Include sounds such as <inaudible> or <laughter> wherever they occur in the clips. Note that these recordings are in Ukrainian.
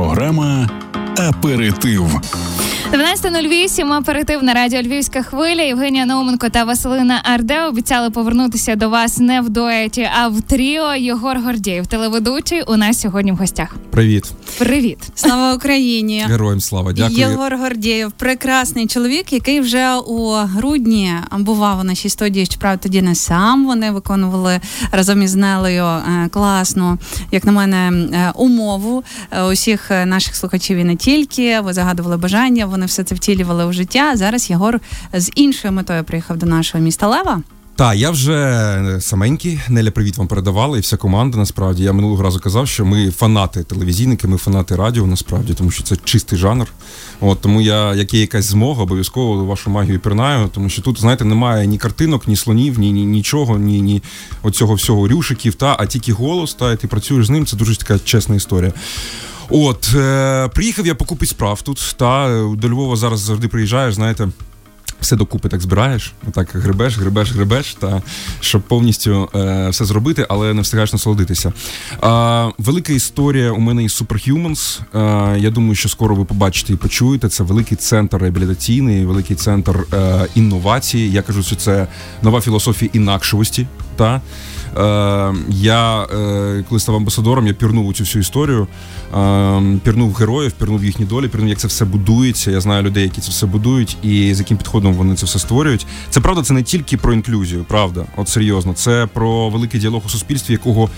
Програма Аперитив. 12.08, аперитив на радіо Львівська хвиля. Євгенія Науменко та Василина Арде обіцяли повернутися до вас не в дуеті, а в тріо. Єгор Гордєєв, телеведучий, у нас сьогодні в гостях. Привіт, Привіт, слава Україні! Героям слава дякую. Єгор Гордєєв, прекрасний чоловік, який вже у грудні бував у нашій студії. Щоправда, тоді не сам вони виконували разом із Нелею е, класну, як на мене, е, умову е, усіх наших слухачів і не тільки. Ви загадували бажання. Вони все це втілювали у життя. Зараз Єгор з іншою метою приїхав до нашого міста Лева. Так, я вже саменький. Неля, привіт вам передавала, і вся команда. Насправді я минулого разу казав, що ми фанати телевізійники, ми фанати радіо, насправді, тому що це чистий жанр. От тому я, як є якась змога, обов'язково вашу магію пірнаю, тому що тут, знаєте, немає ні картинок, ні слонів, ні ні нічого, ні ні оцього всього рюшиків, та а тільки голос, та і ти працюєш з ним. Це дуже така чесна історія. От е, приїхав я по купі справ тут. Та до Львова зараз завжди приїжджаєш, знаєте. Все докупи так збираєш, так грибеш, грибеш, грибеш, та щоб повністю е, все зробити, але не встигаєш насолодитися. Е, велика історія у мене із Superhumans. Е, я думаю, що скоро ви побачите і почуєте. Це великий центр реабілітаційний, великий центр е, інновації. Я кажу, що це нова філософія інакшості. Та Е, Я е, коли став амбасадором, я пірнув у цю всю історію, е, пірнув героїв, пірнув їхні долі, пірнув, як це все будується. Я знаю людей, які це все будують, і з яким підходом вони це все створюють. Це правда, це не тільки про інклюзію, правда, от серйозно. Це про великий діалог у суспільстві, якого.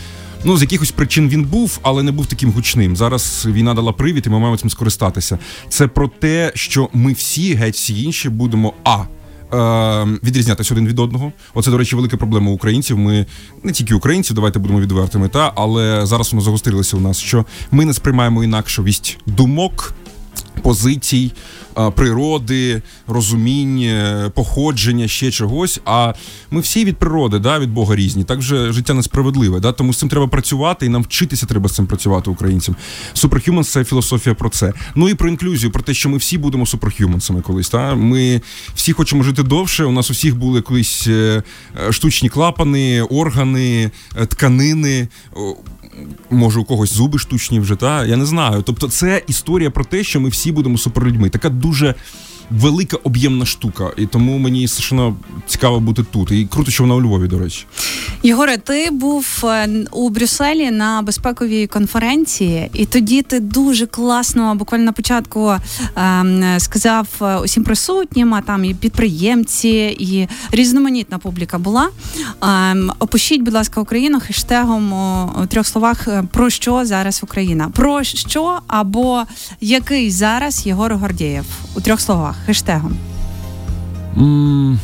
Ну, з якихось причин він був, але не був таким гучним. Зараз війна дала привід, і ми маємо цим скористатися. Це про те, що ми всі, геть всі інші, будемо а е, відрізнятися один від одного. Оце, до речі, велика проблема українців. Ми не тільки українці, давайте будемо відвертими, та але зараз воно загострилося у нас, що ми не сприймаємо інакшовість думок, позицій природи, розуміння, походження, ще чогось. А ми всі від природи, да, від Бога різні. Так вже життя несправедливе. Да? Тому з цим треба працювати і нам вчитися треба з цим працювати українцям. Superhumans – це філософія про це. Ну і про інклюзію, про те, що ми всі будемо суперхюмансами колись. Та? Ми всі хочемо жити довше. У нас у всіх були колись е, е, штучні клапани, органи, е, тканини може у когось зуби штучні вже, та я не знаю. Тобто, це історія про те, що ми всі будемо суперлюдьми. Така дуже велика об'ємна штука, і тому мені страшно цікаво бути тут. І круто, що вона у Львові, до речі. Єгоре, ти був е, у Брюсселі на безпековій конференції, і тоді ти дуже класно, буквально на початку ем, сказав е, усім присутнім, а там і підприємці, і різноманітна публіка була. Ем, опишіть, будь ласка, Україну хештегом у трьох словах е, про що зараз Україна? Про що або який зараз Єгор Гордєєв у трьох словах хештегом? Mm.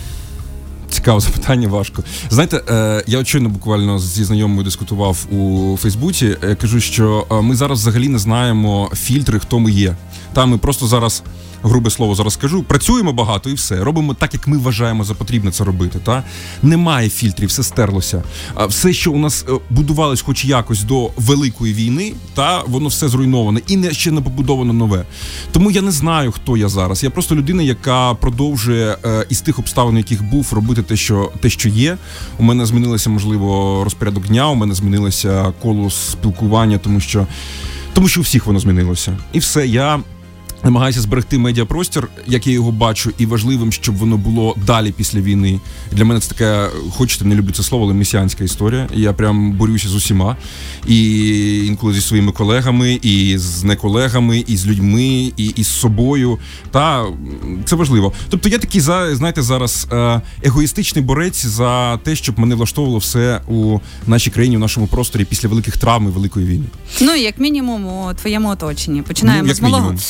Цікаве запитання важко. Знаєте, е, я очевидно буквально зі знайомою дискутував у Фейсбуці. Я кажу, що е, ми зараз взагалі не знаємо фільтри, хто ми є. Там ми просто зараз грубе слово зараз скажу. Працюємо багато і все. Робимо так, як ми вважаємо за потрібне це робити. Та немає фільтрів, все стерлося. А все, що у нас е, будувалось, хоч якось до великої війни, та воно все зруйноване і не ще не побудовано нове. Тому я не знаю, хто я зараз. Я просто людина, яка продовжує е, із тих обставин, яких був, робити те, що те, що є. У мене змінилося можливо розпорядок дня. У мене змінилося коло спілкування, тому що тому що у всіх воно змінилося, і все я. Намагаюся зберегти медіапростір, як я його бачу, і важливим, щоб воно було далі після війни. Для мене це така, хочете, не люблю це слово, але месіанська історія. Я прям борюся з усіма. І інколи зі своїми колегами, і з неколегами, і з людьми, і, і з собою. Та це важливо. Тобто я такий за знаєте, зараз е, егоїстичний борець за те, щоб мене влаштовувало все у нашій країні, у нашому просторі після великих травм і великої війни. Ну як мінімум у твоєму оточенні. Починаємо ну, як з малого. Мінімум.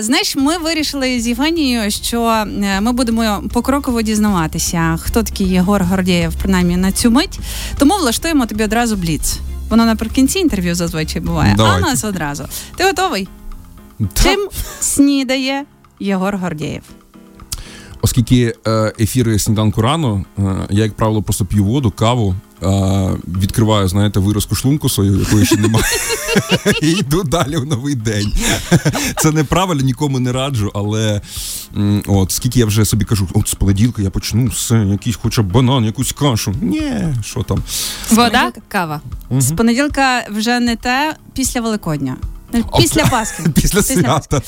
Знаєш, ми вирішили з Євгенією, що е, ми будемо покроково дізнаватися, хто такий Єгор Гордєєв, принаймні на цю мить. Тому влаштуємо тобі одразу бліц. Воно наприкінці інтерв'ю зазвичай буває, Давайте. а нас одразу. Ти готовий? Та. Чим снідає Єгор Гордєєв? Оскільки е, ефіри сніданку рано, е, я, як правило, просто п'ю воду, каву, відкриваю, знаєте, виразку шлунку свою, якої ще немає, <laughs> і йду далі в новий день. Це неправильно, нікому не раджу, але от скільки я вже собі кажу, от з понеділка я почну все, якийсь хоча б банан, якусь кашу. Ні, що там. Вода, кава. З понеділка вже не те після Великодня. Після Пасхи. <laughs> Після свята.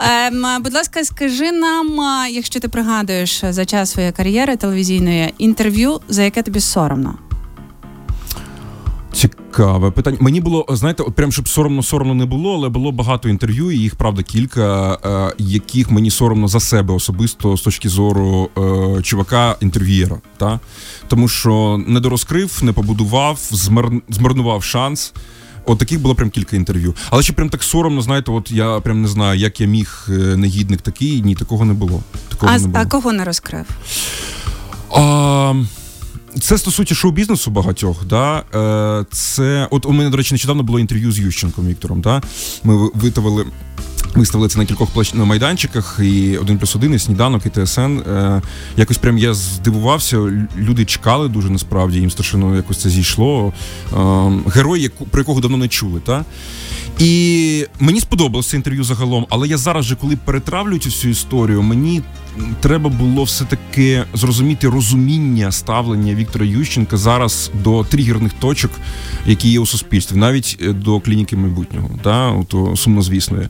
Ем, будь ласка, скажи нам, якщо ти пригадуєш за час своєї кар'єри телевізійної інтерв'ю, за яке тобі соромно? Цікаве питання. Мені було, знаєте, от прям щоб соромно соромно не було, але було багато інтерв'ю, і їх правда кілька, е, яких мені соромно за себе особисто з точки зору е, чувака інтерв'єра. Та? Тому що не дорозкрив, не побудував, змар... змарнував шанс. От таких було прям кілька інтерв'ю. Але ще прям так соромно, знаєте, от я прям не знаю, як я міг е, негідник такий. Ні, такого не було. Такого А, не було. а кого не розкрив? А, це стосується шоу-бізнесу багатьох. Да? Е, це, от у мене, до речі, нещодавно було інтерв'ю з Ющенком Віктором. Да? Ми витавили. Виставили це на кількох плач... на майданчиках, і один плюс один, і сніданок, і ТСН. Е, якось прям я здивувався. Люди чекали дуже насправді, їм страшенно якось це зійшло. Е, герой, про якого давно не чули. Та? І мені сподобалося інтерв'ю загалом, але я зараз же, коли перетравлюю цю всю історію, мені треба було все-таки зрозуміти розуміння ставлення Віктора Ющенка зараз до тригерних точок, які є у суспільстві, навіть е, до клініки майбутнього, та ото сумнозвісної.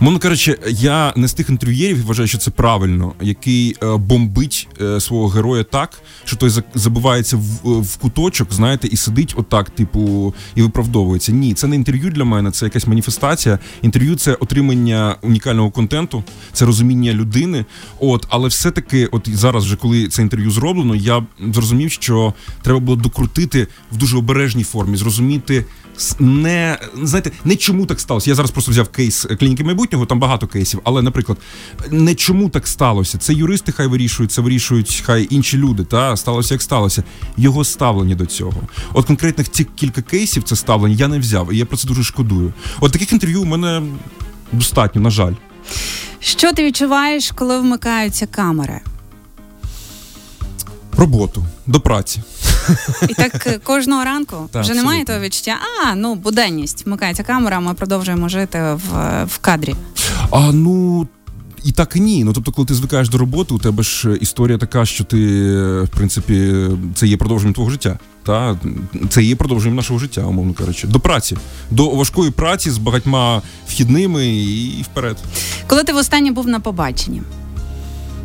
Мовно кажучи, я не з тих інтерв'єрів вважаю, що це правильно, який е, бомбить е, свого героя так, що той за- забивається в, в куточок, знаєте, і сидить отак, типу, і виправдовується. Ні, це не інтерв'ю для мене, це якась маніфестація. Інтерв'ю це отримання унікального контенту, це розуміння людини. От, але все-таки, от зараз, вже коли це інтерв'ю зроблено, я зрозумів, що треба було докрутити в дуже обережній формі, зрозуміти. Не знаєте, не чому так сталося. Я зараз просто взяв кейс клініки майбутнього, там багато кейсів. Але, наприклад, не чому так сталося. Це юристи хай вирішують, це вирішують хай інші люди. Та сталося як сталося. Його ставлення до цього. От конкретних ці кілька кейсів це ставлення я не взяв, і я про це дуже шкодую. От таких інтерв'ю у мене достатньо, на жаль. Що ти відчуваєш, коли вмикаються камери? Роботу до праці. І так е, кожного ранку вже немає абсолютно. того відчуття. А ну буденність вмикається камера. Ми продовжуємо жити в, в кадрі. А ну. І так і ні. Ну тобто, коли ти звикаєш до роботи, у тебе ж історія така, що ти, в принципі, це є продовженням твого життя. Та це є продовженням нашого життя, умовно кажучи, до праці, до важкої праці з багатьма вхідними і вперед. Коли ти востаннє був на побаченні?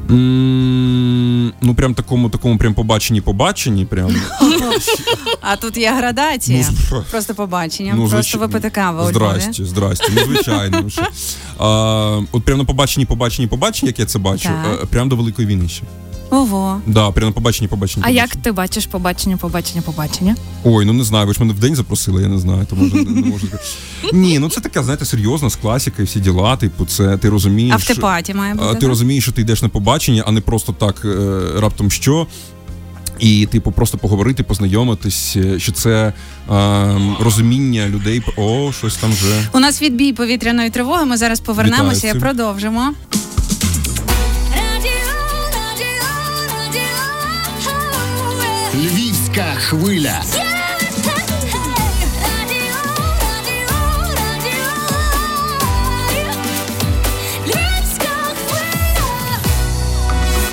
Ну прям такому, такому прям побаченні, побаченні, прям А тут є градація. Ну, Просто побачення, Ну, просто випити каву. Здрасте, здрасте. Ну, звичайно. що. <laughs> А, от прям на побаченні, побаченні, побаченні, як я це бачу, Так. прям до Великої війни ще. Ого. Да, прямо на побаченні, побаченні. А як ти бачиш побачення, побачення, побачення? Ой, ну не знаю, ви ж мене в день запросили, я не знаю, тому не, не можу. Ні, ну це така, знаєте, серйозна з класіка і всі діла. Типу, це ти розумієш. А в тепаті має бути. а, ти так? розумієш, що ти йдеш на побачення, а не просто так е, раптом що. І, типу, просто поговорити, познайомитись, е, що це е, розуміння людей. О, щось там вже. У нас відбій повітряної тривоги. Ми зараз повернемося Вітаю і продовжимо. Львівська хвиля.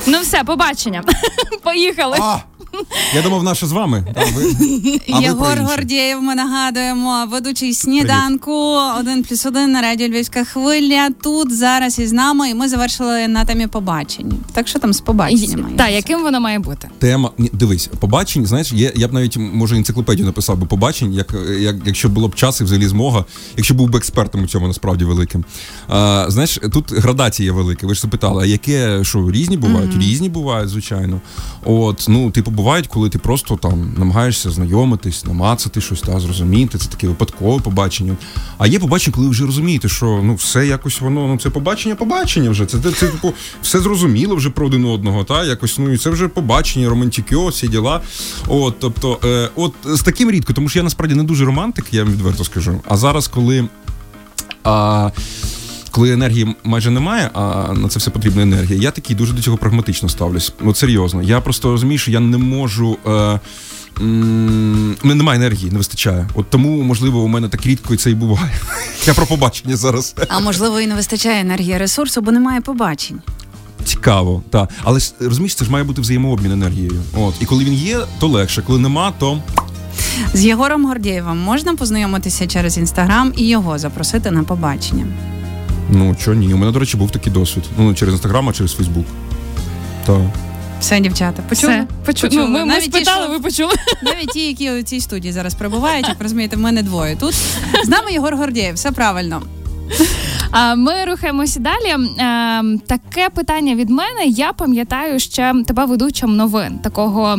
Ну все, побачення. <laughs> Поїхали. А! Я думав, наше з вами. А, ви, <laughs> а ви про Єгор інше. Гордєєв, ми нагадуємо, ведучий сніданку один плюс один на радіо Львівська хвиля. Тут зараз із нами, і ми завершили на темі побачень. Так що там з побаченнями? Так, яким воно має бути? Тема ні, дивись, побачень, знаєш, є, я б навіть може енциклопедію написав би побачень, як, як якщо було б час і взагалі змога, якщо був би експертом у цьому насправді великим. А, знаєш, тут градація велика. Ви ж запитали, а яке що різні бувають? Різні бувають, звичайно. От, ну, типу, бувають, коли ти просто там намагаєшся знайомитись, намацати щось та зрозуміти. Це таке випадкове побачення. А є побачення, коли ви вже розумієте, що ну все якось воно, ну це побачення, побачення вже. Це, це, це типу, все зрозуміло вже про один одного, та якось ну і це вже побачення, романтикьо, всі діла. От, тобто, е, от з таким рідко, тому що я насправді не дуже романтик, я вам відверто скажу. А зараз, коли. А, коли енергії майже немає, а на це все потрібна енергія, я такий дуже до цього прагматично ставлюсь. От серйозно. Я просто розумію, що я не можу. Е, у мене немає енергії, не вистачає. От тому, можливо, у мене так рідко і це і буває. <laughs> Я про побачення зараз. А можливо, і не вистачає енергії ресурсу, бо немає побачень. Цікаво, так. Але розумієш, це ж має бути взаємообмін енергією. От. І коли він є, то легше. Коли нема, то З Єгором Гордєєвим можна познайомитися через інстаграм і його запросити на побачення. Ну чого ні? У мене, до речі, був такий досвід. Ну через інстаграм, а через Фейсбук. Так. Все, дівчата, почули? Все, почу... Почули. Ну, ми, ми Навіть ті, спитали, що- ви почули. Навіть ті, які у цій студії зараз перебувають, як ви розумієте, в мене двоє тут. З нами Єгор Гордєєв, все правильно. А ми рухаємося далі. Е, таке питання від мене. Я пам'ятаю ще тебе ведучим новин такого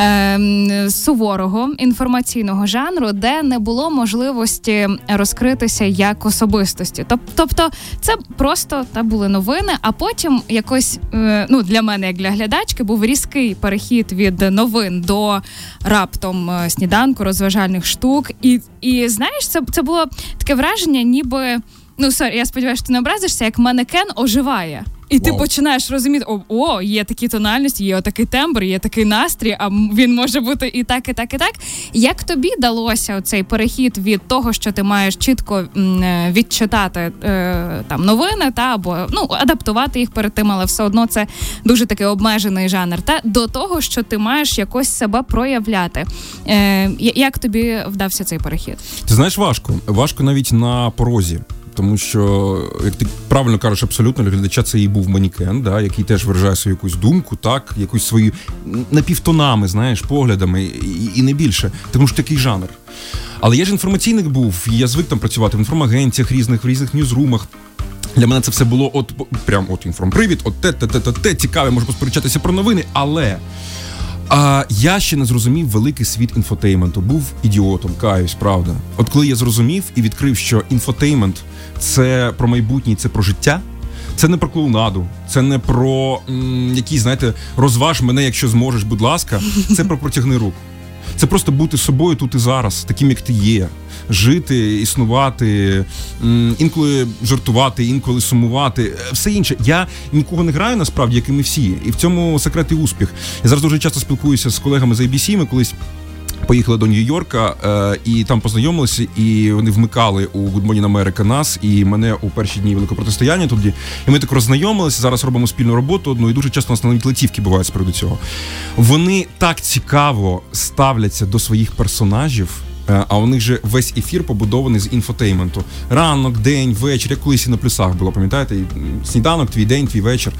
е, суворого інформаційного жанру, де не було можливості розкритися як особистості. Тобто, це просто та були новини, а потім якось е, ну для мене, як для глядачки, був різкий перехід від новин до раптом е, сніданку, розважальних штук. І, і знаєш, це, це було таке враження, ніби. Ну, сорі, я сподіваюся, що ти не образишся, як манекен оживає. І ти Вау. починаєш розуміти, о, о, є такі тональності, є отакий тембр, є такий настрій, а він може бути і так, і так, і так. Як тобі далося цей перехід від того, що ти маєш чітко е, відчитати е, там новини, та або ну адаптувати їх перед тим, але все одно це дуже такий обмежений жанр, та до того, що ти маєш якось себе проявляти. Е, як тобі вдався цей перехід? Ти знаєш, важко. Важко навіть на порозі. Тому що, як ти правильно кажеш, абсолютно для глядача це і був манікен, да, який теж виражає свою якусь думку, так, якусь свою напівтонами, знаєш, поглядами, і, і не більше. Тому що такий жанр. Але я ж інформаційник був, і я звик там працювати в інформагенціях різних, в різних ньюзрумах. Для мене це все було от прям от інформпривід, от те, те, те, те, те, цікаве, можу посперечатися про новини, але. А я ще не зрозумів великий світ інфотейменту. Був ідіотом, каюсь, правда. От коли я зрозумів і відкрив, що інфотеймент це про майбутнє, це про життя. Це не про клоунаду, це не про м, якісь, знаєте, розваж мене, якщо зможеш, будь ласка. Це про протягни руку. Це просто бути собою тут і зараз, таким як ти є. Жити, існувати, м, інколи жартувати, інколи сумувати. е, Все інше. Я нікого не граю насправді, як і ми всі. І в цьому секрет і успіх. Я зараз дуже часто спілкуюся з колегами з ABC, Ми колись Поїхали до Нью-Йорка е, і там познайомилися, і вони вмикали у Good Morning America нас і мене у перші дні великого протистояння тоді. І ми так роззнайомилися. Зараз робимо спільну роботу. одну, і дуже часто у нас навіть летівки бувають з приводу цього. Вони так цікаво ставляться до своїх персонажів. Е, А у них же весь ефір побудований з інфотейменту. Ранок, день, вечір, як колись і на плюсах було, пам'ятаєте? Сніданок, твій день, твій вечір.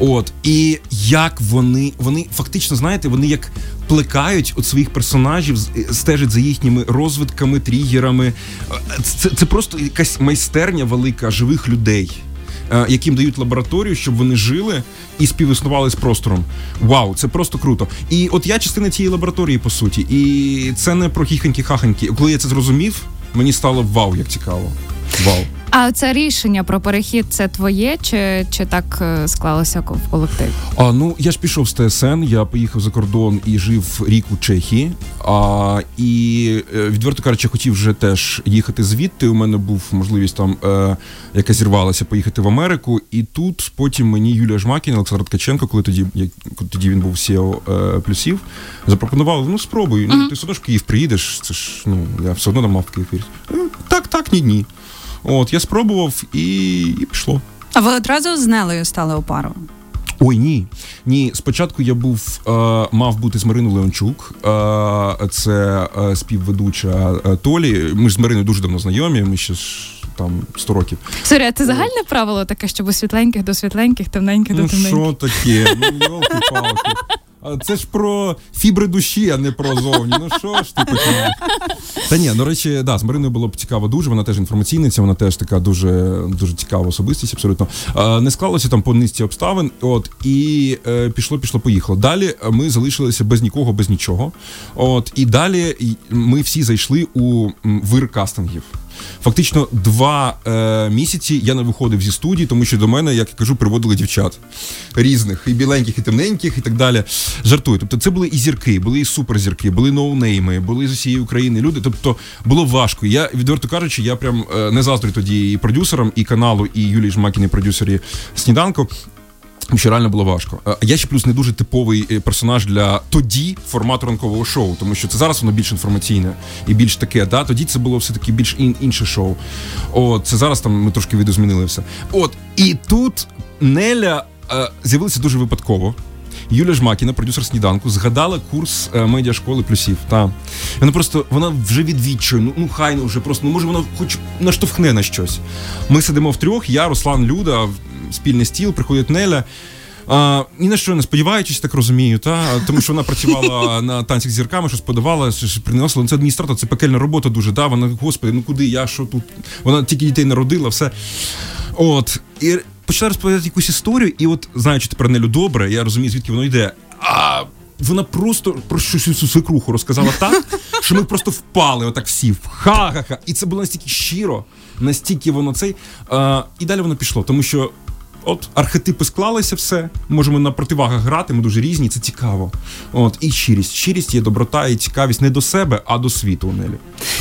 От і як вони, вони фактично, знаєте, вони як плекають от своїх персонажів, е, стежать за їхніми розвитками, тригерами. Е, Це, це просто якась майстерня велика живих людей. Е, Яким дають лабораторію, щоб вони жили і співіснували з простором. Вау, це просто круто. І от я частина цієї лабораторії, по суті. І це не про хіханьки-хаханьки. Коли я це зрозумів, мені стало вау, як цікаво. Вау. А це рішення про перехід це твоє, чи, чи так е, склалося в колективі? А ну я ж пішов з ТСН, я поїхав за кордон і жив рік у Чехії. А і е, відверто кажучи, хотів вже теж їхати звідти. У мене був можливість там, е, яка зірвалася, поїхати в Америку. І тут потім мені Юлія Жмакін, Олександр Ткаченко, коли тоді як тоді він був CEO е, плюсів, запропонували: ну спробуй. Ну ти все одно ж в Київ приїдеш. Це ж ну я все одно там мав в Київ. «Ну, Так, так, ні, ні. От я спробував і, і пішло. А ви одразу з Нелею стали у пару? Ой, ні. Ні, спочатку я був е, мав бути з Мариною Леончук. Е, це е, співведуча е, Толі. Ми ж з Мариною дуже давно знайомі. Ми ще ж там 100 років. Сорі, а це загальне правило таке, щоб у світленьких до світленьких, темненьких до Ну що таке? Ну. Це ж про фібри душі, а не про зовні. Ну що ж ти починаєш? Та ні, до речі, да, з Мариною було б цікаво дуже. Вона теж інформаційниця, вона теж така дуже дуже цікава особистість, абсолютно. Не склалося там по низці обставин. От і е, пішло, пішло, поїхало. Далі ми залишилися без нікого, без нічого. От і далі ми всі зайшли у вир кастингів. Фактично два е, місяці я не виходив зі студії, тому що до мене, як я кажу, приводили дівчат різних, і біленьких, і темненьких, і так далі. Жартую. Тобто, це були і зірки, були і суперзірки, були ноунейми, були з усієї України люди. Тобто було важко. Я відверто кажучи, я прям е, не заздрю тоді і продюсерам, і каналу, і Юлії Жмакіні, продюсері сніданку. Що реально було важко. Е, Я ще плюс не дуже типовий е, персонаж для тоді формату ранкового шоу, тому що це зараз воно більш інформаційне і більш таке. Да? Тоді це було все таки більш ін, інше шоу. От це зараз там ми трошки видозмінили все. От і тут Неля е, з'явилася дуже випадково. Юля Жмакіна, продюсер сніданку, згадала курс е, медіашколи плюсів. Та вона просто вона вже відвідчує. Ну ну хай ну вже просто ну може вона хоч наштовхне на щось. Ми сидимо в трьох. Я, Руслан, Люда, спільний стіл, приходить Неля. А, Ні на що не сподіваючись, так розумію, та тому що вона працювала <laughs> на танцях з зірками, щось подавала, щось приносила. Ну, Це адміністратор, це пекельна робота дуже. Да? Вона, господи, ну куди я що тут? Вона тільки дітей народила, все. От. І почала розповідати якусь історію, і от, знаючи тепер Нелю добре, я розумію, звідки воно йде. А вона просто про щось свекруху розказала так, що ми просто впали, отак всі. Ха-ха-ха. І це було настільки щиро, настільки воно цей. А, І далі воно пішло, тому що. От архетипи склалися все. Можемо на противагах грати, ми дуже різні, це цікаво. От і щирість. Щирість є доброта і цікавість не до себе, а до світу. Нелі.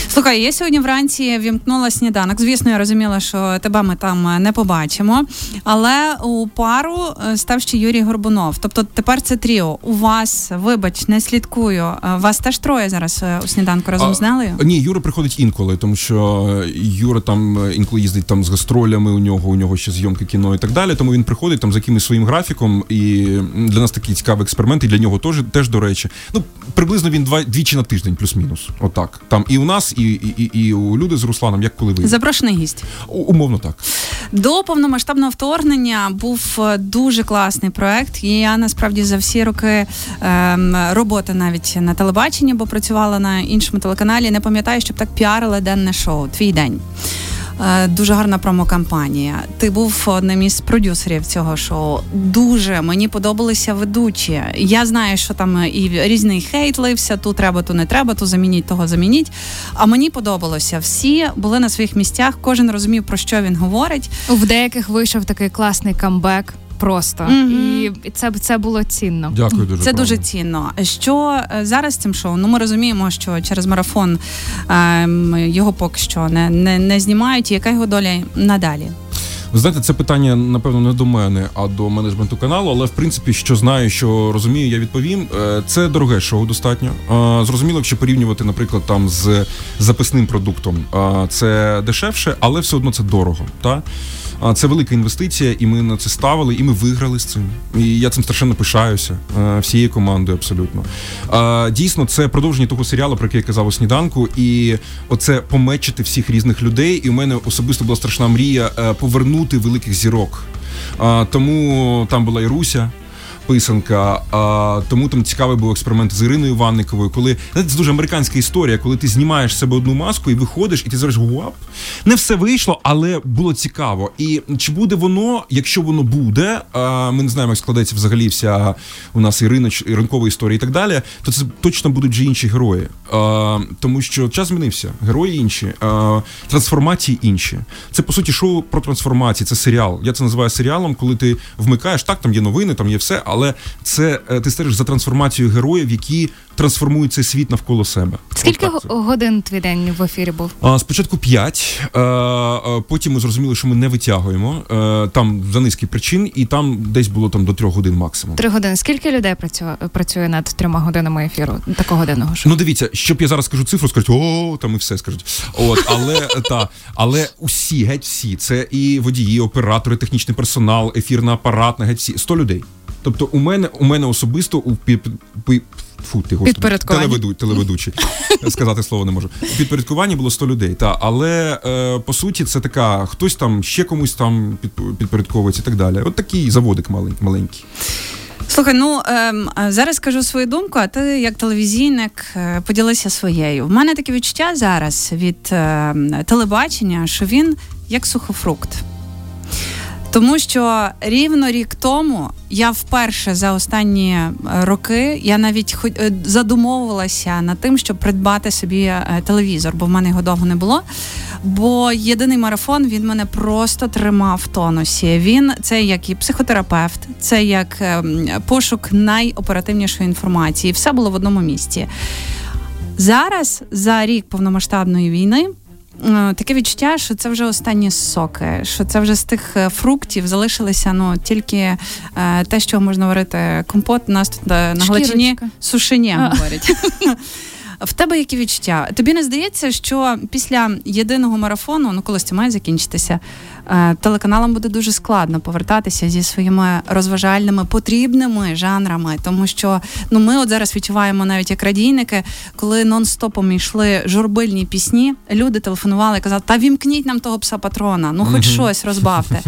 Слухай, я сьогодні вранці вімкнула сніданок. Звісно, я розуміла, що тебе ми там е, не побачимо. Але у пару е, став ще Юрій Горбунов. Тобто тепер це тріо. У вас, вибач, не слідкую. Е, вас теж троє зараз у сніданку разом а, з Нелею? Ні, Юра приходить інколи, тому що Юра там інколи їздить там з гастролями. У нього у нього ще зйомки кіно і так далі тому він приходить там за якимось своїм графіком, і для нас такий цікавий експеримент, і для нього теж теж до речі. Ну приблизно він два двічі на тиждень, плюс-мінус. Отак. Там і у нас, і і, і, і у люди з Русланом, як коли ви запрошений гість. Умовно так. До повномасштабного вторгнення був е, дуже класний проект. І я насправді за всі роки ем, роботи навіть на телебаченні, бо працювала на іншому телеканалі. Не пам'ятаю, щоб так піарили денне шоу. Твій день. Е, дуже гарна промокампанія. Ти був одним із продюсерів цього шоу. Дуже мені подобалися ведучі. Я знаю, що там і різний хейт лився. Ту треба, ту не треба, ту замініть, того замініть. А мені подобалося. Всі були на своїх місцях. Кожен розумів про що він говорить. В деяких вийшов такий класний камбек просто mm-hmm. і це це було цінно. Дякую дуже це правильно. дуже цінно. Що е, зараз з цим шоу? Ну ми розуміємо, що через марафон ем, його поки що не, не, не знімають. Яка його доля надалі? Ви знаєте, це питання, напевно, не до мене, а до менеджменту каналу. Але в принципі, що знаю, що розумію, я відповім. Е, це дороге шоу достатньо. Е, зрозуміло, якщо порівнювати, наприклад, там з записним продуктом, це дешевше, але все одно це дорого. Та? Це велика інвестиція, і ми на це ставили, і ми виграли з цим. І я цим страшенно пишаюся е, всією командою. Абсолютно дійсно, це продовження того серіалу, про який я казав у сніданку, і оце помечити всіх різних людей. І у мене особисто була страшна мрія е, повернути великих зірок. Тому там була і Руся писанка. А, Тому там цікавий був експеримент з Іриною Ванниковою, коли знаєте, це дуже американська історія, коли ти знімаєш себе одну маску і виходиш, і ти зараз гуап. Не все вийшло, але було цікаво. І чи буде воно, якщо воно буде, а, ми не знаємо, як складеться взагалі вся у нас і ринок, і ринкова історія, і так далі, то це точно будуть вже інші герої. А, Тому що час змінився, герої інші, а, трансформації інші. Це по суті шоу про трансформації. Це серіал. Я це називаю серіалом, коли ти вмикаєш так, там є новини, там є все але це е, ти стежиш за трансформацією героїв, які трансформують цей світ навколо себе. Скільки так, годин твій день в ефірі був? А, Спочатку п'ять, е, потім ми зрозуміли, що ми не витягуємо е, там за низки причин, і там десь було там до трьох годин максимум. Три години. Скільки людей працює працює над трьома годинами ефіру? Такого годинного шоу? Ну дивіться, щоб я зараз скажу цифру, скажуть, о, там і все скажуть. От, але та але усі, геть всі, це і водії, і оператори, технічний персонал, ефірна апаратна, геть всі 100 людей. Тобто, у мене у мене особисто у під, під, фу, ти, господи, телеведу, телеведучий <laughs> сказати слово не можу. У підпорядкуванні було 100 людей. Та але е, по суті, це така хтось там ще комусь там під, підпорядковується і так далі. От такий заводик маленький. маленький. Слухай, ну ем, зараз скажу свою думку, а ти як телевізійник е, поділися своєю. В мене таке відчуття зараз від е, телебачення, що він як сухофрукт. Тому що рівно рік тому я вперше за останні е, роки я навіть е, задумовувалася над тим, щоб придбати собі е, телевізор, бо в мене його довго не було. Бо єдиний марафон він мене просто тримав в тонусі. Він це як і психотерапевт, це як ем, пошук найоперативнішої інформації. Все було в одному місці. Зараз за рік повномасштабної війни. Е, таке відчуття, що це вже останні соки, що це вже з тих е, фруктів залишилося ну тільки е, те, що можна варити компот. У нас тут на Галичині сушення говорять. В тебе які відчуття? Тобі не здається, що після єдиного марафону, ну колись це має закінчитися, е, телеканалам буде дуже складно повертатися зі своїми розважальними потрібними жанрами, тому що ну ми от зараз відчуваємо навіть як радійники, коли нон-стопом йшли журбильні пісні, люди телефонували і казали, та вімкніть нам того пса патрона, ну хоч щось розбавте.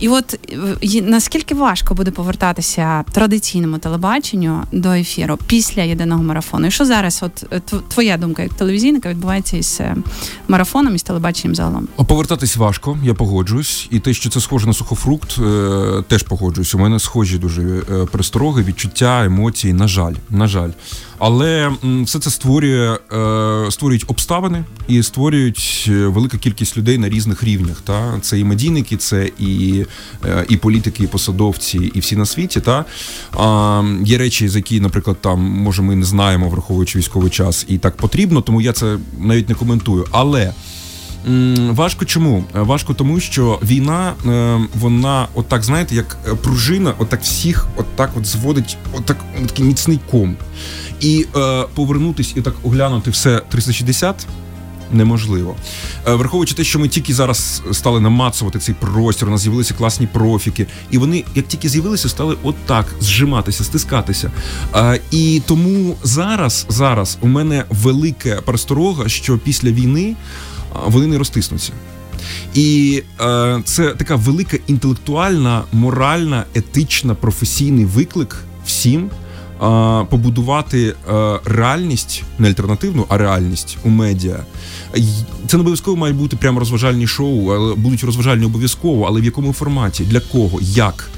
І от е, наскільки важко буде повертатися традиційному телебаченню до ефіру після єдиного марафону? І що зараз, от е, твоя думка як телевізійника, відбувається із е, марафоном і з телебаченням загалом? Повертатись важко, я погоджуюсь. І те, що це схоже на сухофрукт, теж погоджуюсь. У мене схожі дуже перестороги, відчуття, емоції. На жаль, на жаль. Але все це створює створюють обставини і створюють велика кількість людей на різних рівнях. Та це і медійники, це і Е, і політики, і посадовці, і всі на світі. Та Є речі, з які, наприклад, там може ми не знаємо, враховуючи військовий час, і так потрібно, тому я це навіть не коментую. Але. Важко чому? Е, важко тому, що війна, е, вона, отак, знаєте, як пружина, отак всіх, отак от зводить, отак такий міцний ком. І е, повернутись і так оглянути все 360 неможливо. Е, враховуючи те, що ми тільки зараз стали намацувати цей простір, у нас з'явилися класні профіки, і вони, як тільки з'явилися, стали отак зжиматися, стискатися. Е, і тому зараз, зараз у мене велике пересторога, що після війни вони не розтиснуться. І е, це така велика інтелектуальна, моральна, етична, професійний виклик всім побудувати реальність, не альтернативну, а реальність у медіа. Це не обов'язково мають бути прямо розважальні шоу, але будуть розважальні обов'язково, але в якому форматі, для кого, як.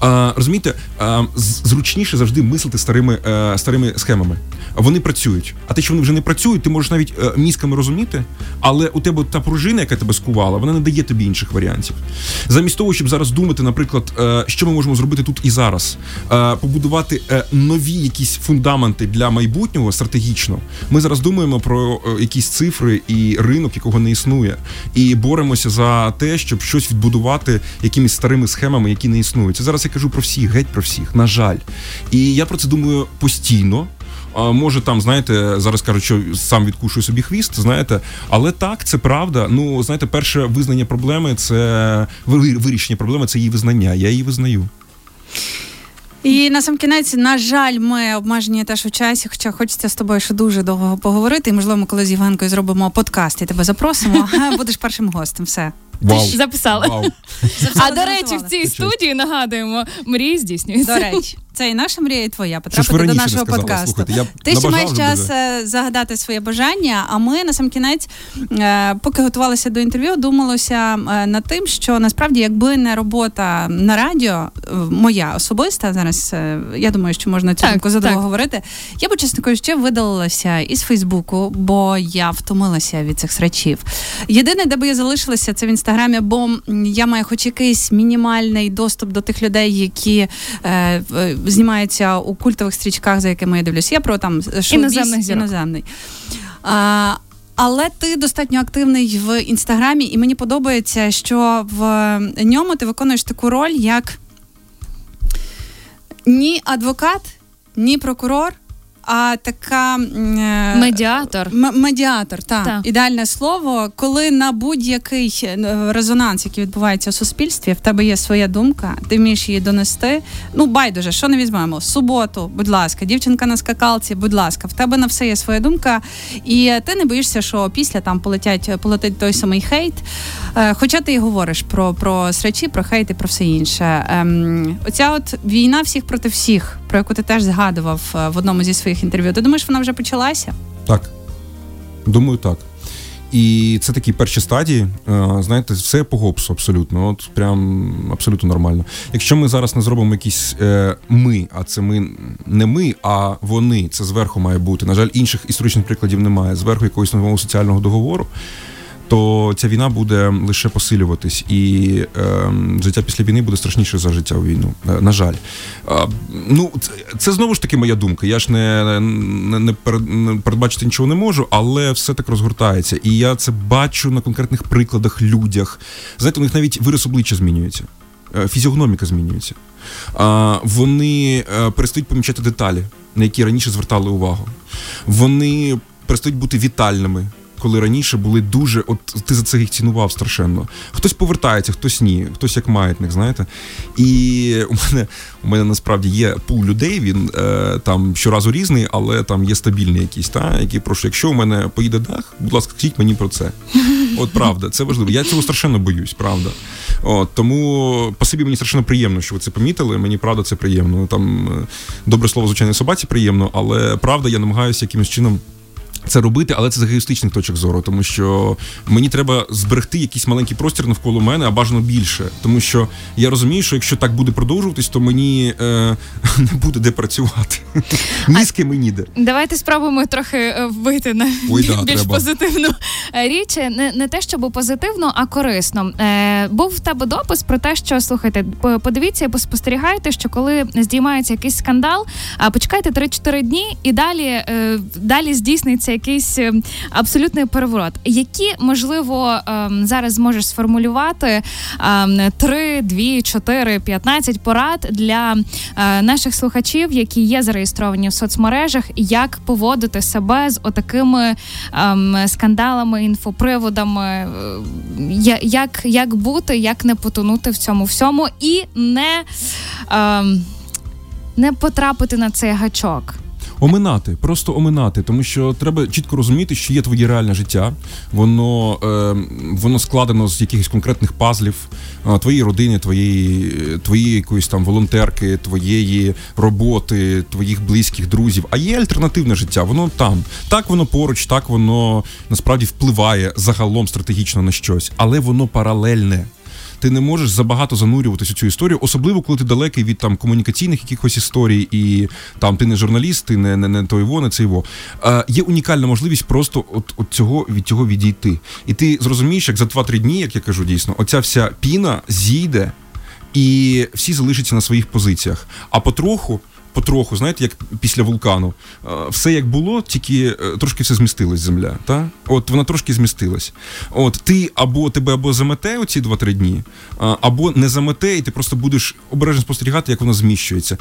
А, Розумієте, а, зручніше завжди мислити старими а, е, старими схемами. Вони працюють. А те, що вони вже не працюють, ти можеш навіть а, е, мізками розуміти, але у тебе та пружина, яка тебе скувала, вона не дає тобі інших варіантів. Замість того, щоб зараз думати, наприклад, а, е, що ми можемо зробити тут і зараз, а, побудувати нові якісь фундаменти для майбутнього стратегічно. Ми зараз думаємо про якісь цифри і ринок, якого не існує, і боремося за те, щоб щось відбудувати якимись старими схемами, які не існують. Це зараз я кажу про всіх, геть про всіх, на жаль. І я про це думаю постійно. Може там, знаєте, зараз кажуть, що сам відкушую собі хвіст, знаєте, але так, це правда. Ну, знаєте, перше визнання проблеми це вирішення проблеми це її визнання. Я її визнаю. І на сам кінець, на жаль, ми обмежені теж у часі, хоча хочеться з тобою ще дуже довго поговорити. І можливо, ми коли з Євгенкою зробимо подкаст і тебе запросимо. <laughs> Будеш першим гостем. Все. Вау. Записали. Вау. <laughs> А до речі, в цій студії нагадуємо, мрії здійснюються. До речі. Це і наша мрія, і твоя потрапити до нашого подкасту. Слухайте, я Ти ще маєш час дуже. Е, загадати своє бажання. А ми на сам кінець, е, поки готувалися до інтерв'ю, думалося е, над тим, що насправді, якби не робота на радіо, моя особиста зараз, я думаю, що можна цю думку задовго говорити. Я б чесно кажучи, видалилася із Фейсбуку, бо я втомилася від цих срачів. Єдине, де би я залишилася, це в інстаграмі, бо я маю хоч якийсь мінімальний доступ до тих людей, які знімається у культових стрічках, за якими я дивлюся. Я про там шоу-біз іноземний. А, але ти достатньо активний в інстаграмі, і мені подобається, що в ньому ти виконуєш таку роль, як ні адвокат, ні прокурор, а така е, медіатор. М- медіатор, так. Та. ідеальне слово. Коли на будь-який е, резонанс, який відбувається у суспільстві, в тебе є своя думка, ти вмієш її донести. Ну, байдуже, що не візьмемо? Суботу, будь ласка, дівчинка на скакалці, будь ласка, в тебе на все є своя думка, і ти не боїшся, що після там полетять полетить той самий хейт. Е, хоча ти і говориш про про срачі, про хейт і про все інше. Ем, Оця от війна всіх проти всіх, про яку ти теж згадував в одному зі своїх своїх інтерв'ю. Ти думаєш, вона вже почалася? Так. Думаю, так. І це такі перші стадії. Е, знаєте, все по гопсу абсолютно. От прям абсолютно нормально. Якщо ми зараз не зробимо якісь е, ми, а це ми не ми, а вони. Це зверху має бути. На жаль, інших історичних прикладів немає. Зверху якогось нового соціального договору то ця війна буде лише посилюватись, і е, життя після війни буде страшніше за життя у війну. Е, на жаль, е, ну це, це знову ж таки моя думка. Я ж не не, не, передбачити нічого не можу, але все так розгортається. І я це бачу на конкретних прикладах, людях. Знаєте, у них навіть вираз обличчя змінюється, е, фізіогноміка змінюється. Вони е, перестають помічати деталі, на які раніше звертали увагу. Вони перестають бути вітальними. Коли раніше були дуже, от ти за це їх цінував страшенно. Хтось повертається, хтось ні, хтось як маятник, знаєте. І у мене у мене насправді є пул людей. Він е, там щоразу різний, але там є стабільний якийсь, та які прошу, якщо у мене поїде дах, будь ласка, скажіть мені про це. От правда, це важливо. Я цього страшенно боюсь, правда. От тому по собі мені страшенно приємно, що ви це помітили. Мені правда це приємно. Там е, добре слово звичайно собаці приємно, але правда, я намагаюся якимось чином це робити, але це з егоїстичних точок зору, тому що мені треба зберегти якийсь маленький простір навколо мене, а бажано більше. Тому що я розумію, що якщо так буде продовжуватись, то мені е, <laughs> не буде де працювати. Ні з ким і ніде. Давайте спробуємо трохи е, вбити на Ой, да, <laughs> більш треба. позитивну е, річ. Не не те, щоб позитивно, а корисно. Е, Був в тебе допис про те, що слухайте, подивіться і поспостерігайте, що коли здіймається якийсь скандал, а почекайте 3-4 дні, і далі, е, далі здійсниться якийсь е, абсолютний переворот. Які можливо ем, зараз зможеш сформулювати ем, три, дві, чотири, п'ятнадцять порад для е, наших слухачів, які є зареєстровані в соцмережах, як поводити себе з отакими ем, скандалами, інфоприводами, е, як, як бути, як не потонути в цьому всьому і не, ем, не потрапити на цей гачок. Оминати, просто оминати, тому що треба чітко розуміти, що є твоє реальне життя, воно е, воно складено з якихось конкретних пазлів е, твоєї родини, твоєї твоєї якоїсь там волонтерки, твоєї роботи, твоїх близьких друзів. А є альтернативне життя, воно там. Так воно поруч, так воно насправді впливає загалом стратегічно на щось, але воно паралельне ти не можеш забагато занурюватися у цю історію, особливо коли ти далекий від там комунікаційних якихось історій, і там ти не журналіст, ти не не, не той во, не цей во. Е, Є унікальна можливість просто от, от цього від цього відійти. І ти зрозумієш, як за 2-3 дні, як я кажу, дійсно, оця вся піна зійде, і всі залишаться на своїх позиціях. А потроху потроху, знаєте, як після вулкану. Все як було, тільки е, трошки все змістилась земля. Та? От вона трошки змістилась. От ти або тебе або замете оці 2-3 дні, або не замете, і ти просто будеш обережно спостерігати, як вона зміщується.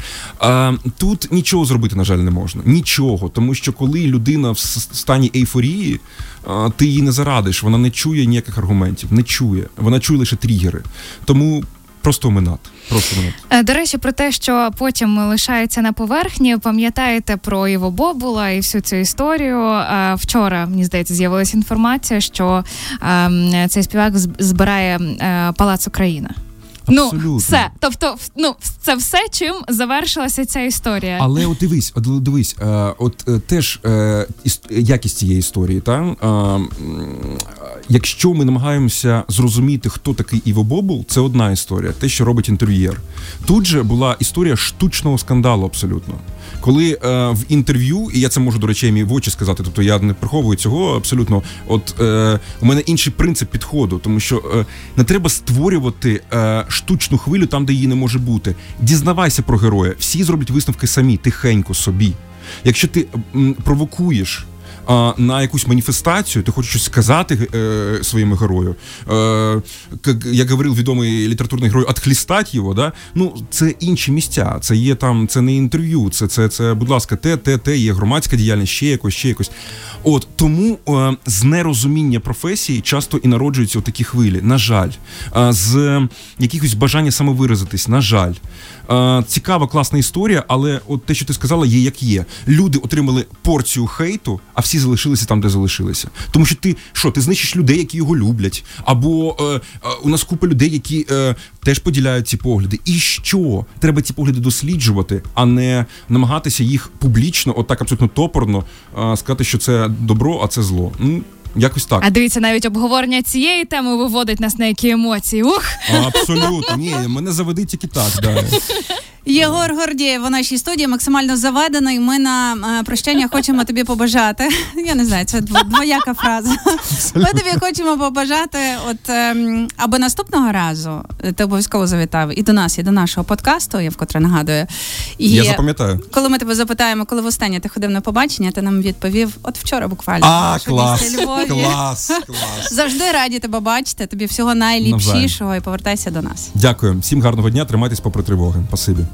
Тут нічого зробити, на жаль, не можна. Нічого. Тому що коли людина в стані ейфорії, ти її не зарадиш, вона не чує ніяких аргументів, не чує. Вона чує лише тригери. Тому просто оминати. Просто оминати. Е, до речі, про те, що потім лишається на поверхні. Пам'ятаєте про Іво Бобула і всю цю історію. Е, вчора мені здається, з'явилася інформація, що ем, цей співак збирає е, палац Україна. Ну, Абсолютно. Ну, все. Тобто, ну, це все, чим завершилася ця історія. Але от дивись, от дивись, от теж якість цієї історії, та якщо ми намагаємося зрозуміти, хто такий Іво Бобул, це одна історія, те, що робить інтерв'єр. Тут же була історія штучного скандалу абсолютно. Коли е, в інтерв'ю, і я це можу до речі, мій в очі сказати, тобто я не приховую цього абсолютно. От е, у мене інший принцип підходу, тому що е, не треба створювати е, штучну хвилю там, де її не може бути. Дізнавайся про героя, всі зроблять висновки самі, тихенько собі. Якщо ти провокуєш а, на якусь маніфестацію, ти хочеш щось сказати е, своєму герою. Е, як говорив відомий літературний герой, «отхлістать його, да? ну це інші місця. Це є там, це не інтерв'ю, це, це, це, будь ласка, те, те, те, є громадська діяльність, ще якось, ще якось. От тому е, з нерозуміння професії часто і народжуються такі хвилі. На жаль, з якихось бажання самовиразитись, на жаль. Е, цікава, класна історія, але от те, що ти сказала, є як є. Люди отримали порцію хейту, а всі залишилися там, де залишилися. Тому що ти що, ти знищиш людей, які його люблять, або е, е, у нас купа людей, які е, теж поділяють ці погляди. І що? Треба ці погляди досліджувати, а не намагатися їх публічно, отак абсолютно топорно е, сказати, що це добро, а це зло. Якось так. А дивіться, навіть обговорення цієї теми виводить нас на які емоції. Ух! Абсолютно, ні, мене заведе тільки так. Да. <laughs> Єгор Гордієв у нашій студії максимально заведений. Ми на е, прощання хочемо тобі побажати. <laughs> Я не знаю, це двояка фраза. Ми тобі хочемо побажати, от ем, аби наступного разу ти обов'язково завітав і до нас, і до нашого подкасту, я вкотре нагадую. І Я запам'ятаю. Коли ми тебе запитаємо, коли востаннє ти ходив на побачення, ти нам відповів: от вчора буквально. А, клас, клас, клас. <laughs> Завжди раді тебе бачити. Тобі всього найліпшішого і повертайся до нас. Дякую, всім гарного дня. Тримайтесь попри тривоги. Спасибі.